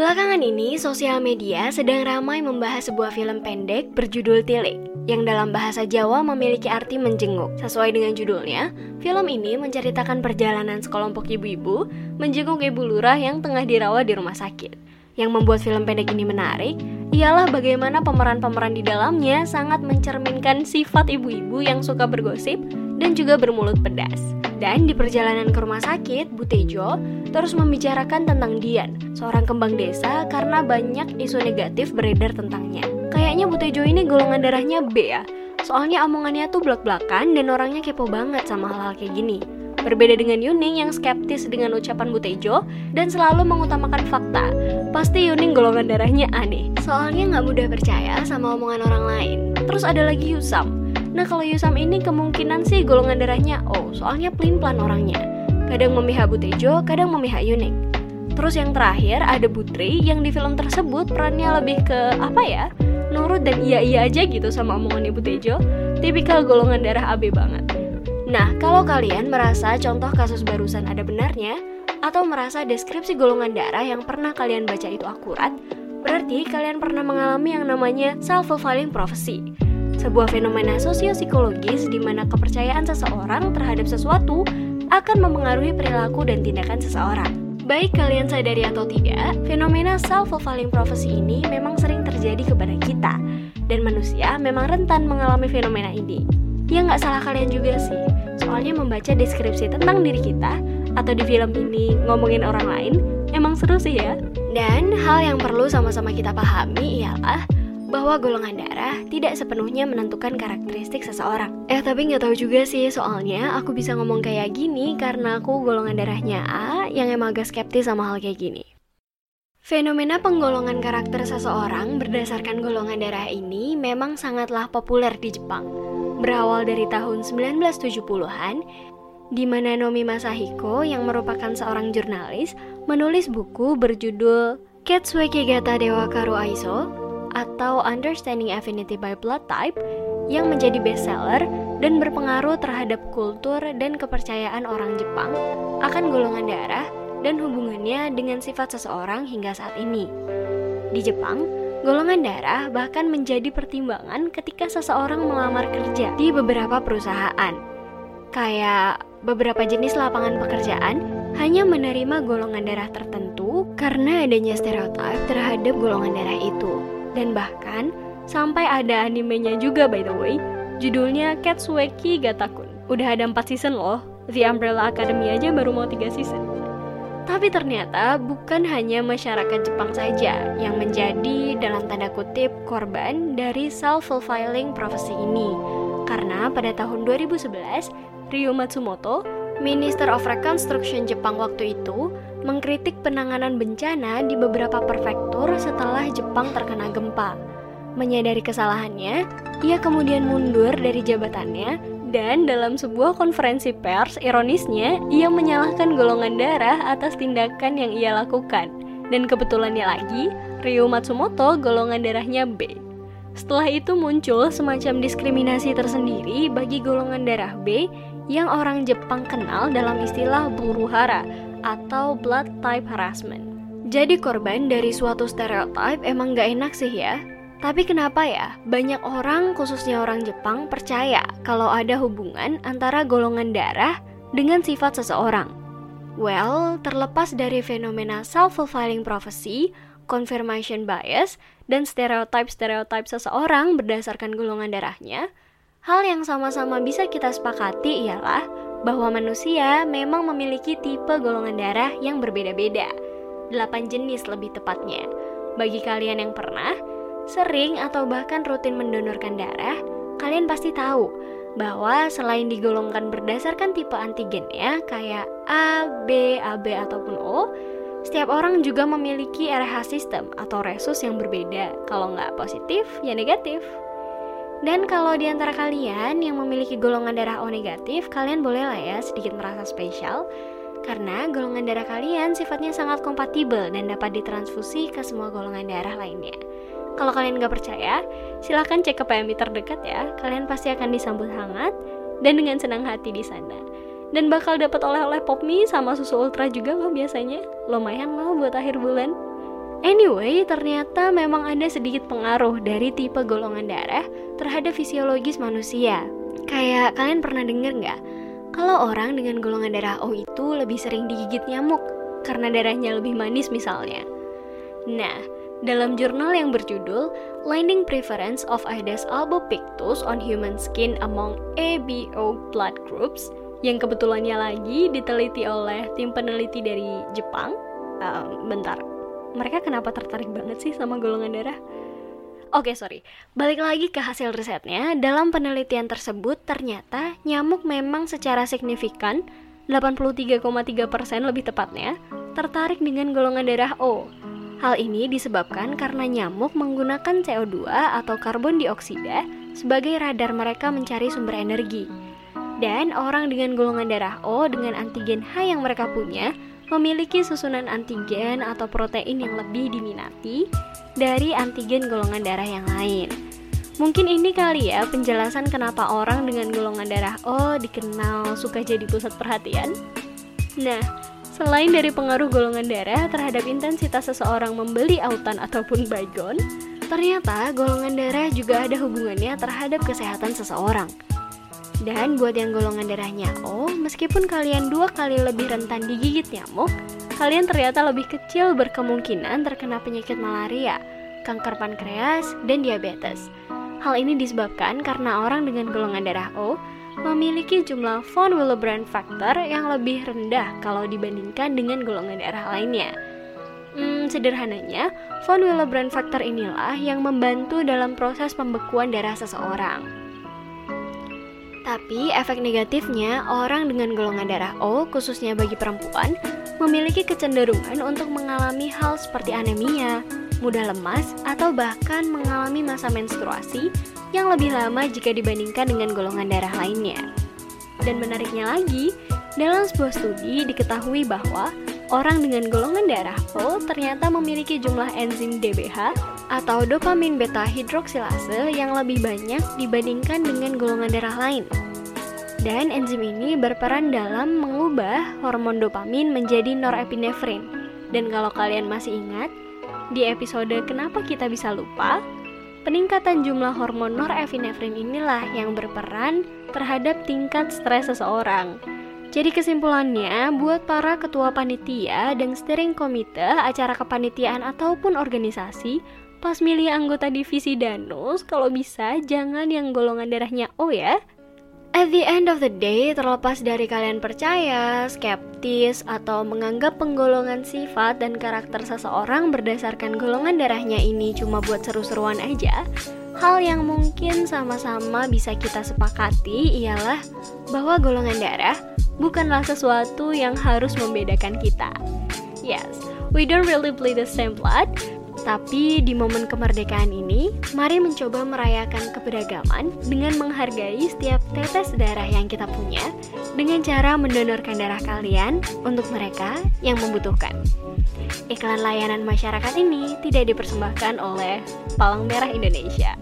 Belakangan ini, sosial media sedang ramai membahas sebuah film pendek berjudul Tilik, yang dalam bahasa Jawa memiliki arti menjenguk. Sesuai dengan judulnya, film ini menceritakan perjalanan sekelompok ibu-ibu menjenguk ibu lurah yang tengah dirawat di rumah sakit. Yang membuat film pendek ini menarik, ialah bagaimana pemeran-pemeran di dalamnya sangat mencerminkan sifat ibu-ibu yang suka bergosip dan juga bermulut pedas. Dan di perjalanan ke rumah sakit, Bu Tejo terus membicarakan tentang Dian, seorang kembang desa karena banyak isu negatif beredar tentangnya. Kayaknya Bu Tejo ini golongan darahnya B ya, soalnya omongannya tuh belak-belakan dan orangnya kepo banget sama hal-hal kayak gini. Berbeda dengan Yuning yang skeptis dengan ucapan Bu Tejo dan selalu mengutamakan fakta. Pasti Yuning golongan darahnya aneh, soalnya nggak mudah percaya sama omongan orang lain. Terus ada lagi Yusam, Nah kalau Yusam ini kemungkinan sih golongan darahnya O, soalnya pelin-pelan orangnya. Kadang memihak Butejo, kadang memihak Yuning. Terus yang terakhir ada Butri yang di film tersebut perannya lebih ke apa ya? Nurut dan iya-iya aja gitu sama omongan Ibu Tejo. Tipikal golongan darah AB banget. Nah, kalau kalian merasa contoh kasus barusan ada benarnya, atau merasa deskripsi golongan darah yang pernah kalian baca itu akurat, berarti kalian pernah mengalami yang namanya self-fulfilling prophecy sebuah fenomena sosiopsikologis di mana kepercayaan seseorang terhadap sesuatu akan mempengaruhi perilaku dan tindakan seseorang. Baik kalian sadari atau tidak, fenomena self-fulfilling prophecy ini memang sering terjadi kepada kita, dan manusia memang rentan mengalami fenomena ini. Ya nggak salah kalian juga sih, soalnya membaca deskripsi tentang diri kita, atau di film ini ngomongin orang lain, emang seru sih ya. Dan hal yang perlu sama-sama kita pahami ialah bahwa golongan darah tidak sepenuhnya menentukan karakteristik seseorang. Eh tapi nggak tahu juga sih soalnya aku bisa ngomong kayak gini karena aku golongan darahnya A yang emang agak skeptis sama hal kayak gini. Fenomena penggolongan karakter seseorang berdasarkan golongan darah ini memang sangatlah populer di Jepang. Berawal dari tahun 1970-an, di mana Nomi Masahiko yang merupakan seorang jurnalis menulis buku berjudul Ketsueki Gata Dewa Karu Aiso atau Understanding Affinity by Blood Type yang menjadi bestseller dan berpengaruh terhadap kultur dan kepercayaan orang Jepang akan golongan darah dan hubungannya dengan sifat seseorang hingga saat ini. Di Jepang, golongan darah bahkan menjadi pertimbangan ketika seseorang melamar kerja di beberapa perusahaan. Kayak beberapa jenis lapangan pekerjaan hanya menerima golongan darah tertentu karena adanya stereotip terhadap golongan darah itu. Dan bahkan sampai ada animenya juga by the way, judulnya Katsueki Gatakun. Udah ada 4 season loh, The Umbrella Academy aja baru mau 3 season. Tapi ternyata bukan hanya masyarakat Jepang saja yang menjadi dalam tanda kutip korban dari self-fulfilling prophecy ini. Karena pada tahun 2011, Ryo Matsumoto, Minister of Reconstruction Jepang waktu itu, mengkritik penanganan bencana di beberapa prefektur setelah Jepang terkena gempa. Menyadari kesalahannya, ia kemudian mundur dari jabatannya dan dalam sebuah konferensi pers, ironisnya, ia menyalahkan golongan darah atas tindakan yang ia lakukan. Dan kebetulannya lagi, Ryo Matsumoto golongan darahnya B. Setelah itu muncul semacam diskriminasi tersendiri bagi golongan darah B yang orang Jepang kenal dalam istilah buruhara atau blood type harassment. Jadi korban dari suatu stereotype emang gak enak sih ya. Tapi kenapa ya banyak orang khususnya orang Jepang percaya kalau ada hubungan antara golongan darah dengan sifat seseorang? Well, terlepas dari fenomena self-fulfilling prophecy, confirmation bias, dan stereotype-stereotype seseorang berdasarkan golongan darahnya, hal yang sama-sama bisa kita sepakati ialah bahwa manusia memang memiliki tipe golongan darah yang berbeda-beda. 8 jenis lebih tepatnya. Bagi kalian yang pernah, sering atau bahkan rutin mendonorkan darah, kalian pasti tahu bahwa selain digolongkan berdasarkan tipe antigennya kayak A, B, AB ataupun O, setiap orang juga memiliki RH system atau resus yang berbeda. Kalau nggak positif, ya negatif. Dan kalau di antara kalian yang memiliki golongan darah O negatif, kalian boleh lah ya sedikit merasa spesial karena golongan darah kalian sifatnya sangat kompatibel dan dapat ditransfusi ke semua golongan darah lainnya. Kalau kalian nggak percaya, silahkan cek ke PMI terdekat ya. Kalian pasti akan disambut hangat dan dengan senang hati di sana. Dan bakal dapat oleh-oleh pop mie sama susu ultra juga loh biasanya. Lumayan loh buat akhir bulan. Anyway, ternyata memang ada sedikit pengaruh dari tipe golongan darah terhadap fisiologis manusia. Kayak kalian pernah dengar nggak? Kalau orang dengan golongan darah O itu lebih sering digigit nyamuk karena darahnya lebih manis misalnya. Nah, dalam jurnal yang berjudul Landing Preference of Aedes albopictus on Human Skin Among ABO Blood Groups yang kebetulannya lagi diteliti oleh tim peneliti dari Jepang. Um, bentar, mereka kenapa tertarik banget sih sama golongan darah? Oke, okay, sorry. Balik lagi ke hasil risetnya. Dalam penelitian tersebut, ternyata nyamuk memang secara signifikan, 83,3% lebih tepatnya, tertarik dengan golongan darah O. Hal ini disebabkan karena nyamuk menggunakan CO2 atau karbon dioksida sebagai radar mereka mencari sumber energi. Dan orang dengan golongan darah O dengan antigen H yang mereka punya memiliki susunan antigen atau protein yang lebih diminati dari antigen golongan darah yang lain. Mungkin ini kali ya penjelasan kenapa orang dengan golongan darah O dikenal suka jadi pusat perhatian. Nah, selain dari pengaruh golongan darah terhadap intensitas seseorang membeli autan ataupun baygon, ternyata golongan darah juga ada hubungannya terhadap kesehatan seseorang. Dan buat yang golongan darahnya O, meskipun kalian dua kali lebih rentan digigit nyamuk, kalian ternyata lebih kecil berkemungkinan terkena penyakit malaria, kanker pankreas, dan diabetes. Hal ini disebabkan karena orang dengan golongan darah O memiliki jumlah von Willebrand factor yang lebih rendah kalau dibandingkan dengan golongan darah lainnya. Hmm, sederhananya, von Willebrand factor inilah yang membantu dalam proses pembekuan darah seseorang. Tapi efek negatifnya, orang dengan golongan darah O, khususnya bagi perempuan, memiliki kecenderungan untuk mengalami hal seperti anemia, mudah lemas, atau bahkan mengalami masa menstruasi yang lebih lama jika dibandingkan dengan golongan darah lainnya. Dan menariknya lagi, dalam sebuah studi diketahui bahwa orang dengan golongan darah O ternyata memiliki jumlah enzim DBH atau dopamin beta hidroksilase yang lebih banyak dibandingkan dengan golongan darah lain. Dan enzim ini berperan dalam mengubah hormon dopamin menjadi norepinefrin. Dan kalau kalian masih ingat, di episode Kenapa Kita Bisa Lupa, peningkatan jumlah hormon norepinefrin inilah yang berperan terhadap tingkat stres seseorang. Jadi kesimpulannya, buat para ketua panitia dan steering komite acara kepanitiaan ataupun organisasi, pas milih anggota divisi Danus, kalau bisa jangan yang golongan darahnya O ya. At the end of the day, terlepas dari kalian percaya, skeptis, atau menganggap penggolongan sifat dan karakter seseorang berdasarkan golongan darahnya ini cuma buat seru-seruan aja, hal yang mungkin sama-sama bisa kita sepakati ialah bahwa golongan darah bukanlah sesuatu yang harus membedakan kita. Yes, we don't really bleed the same blood, tapi di momen kemerdekaan ini, mari mencoba merayakan keberagaman dengan menghargai setiap tetes darah yang kita punya dengan cara mendonorkan darah kalian untuk mereka yang membutuhkan. Iklan layanan masyarakat ini tidak dipersembahkan oleh Palang Merah Indonesia.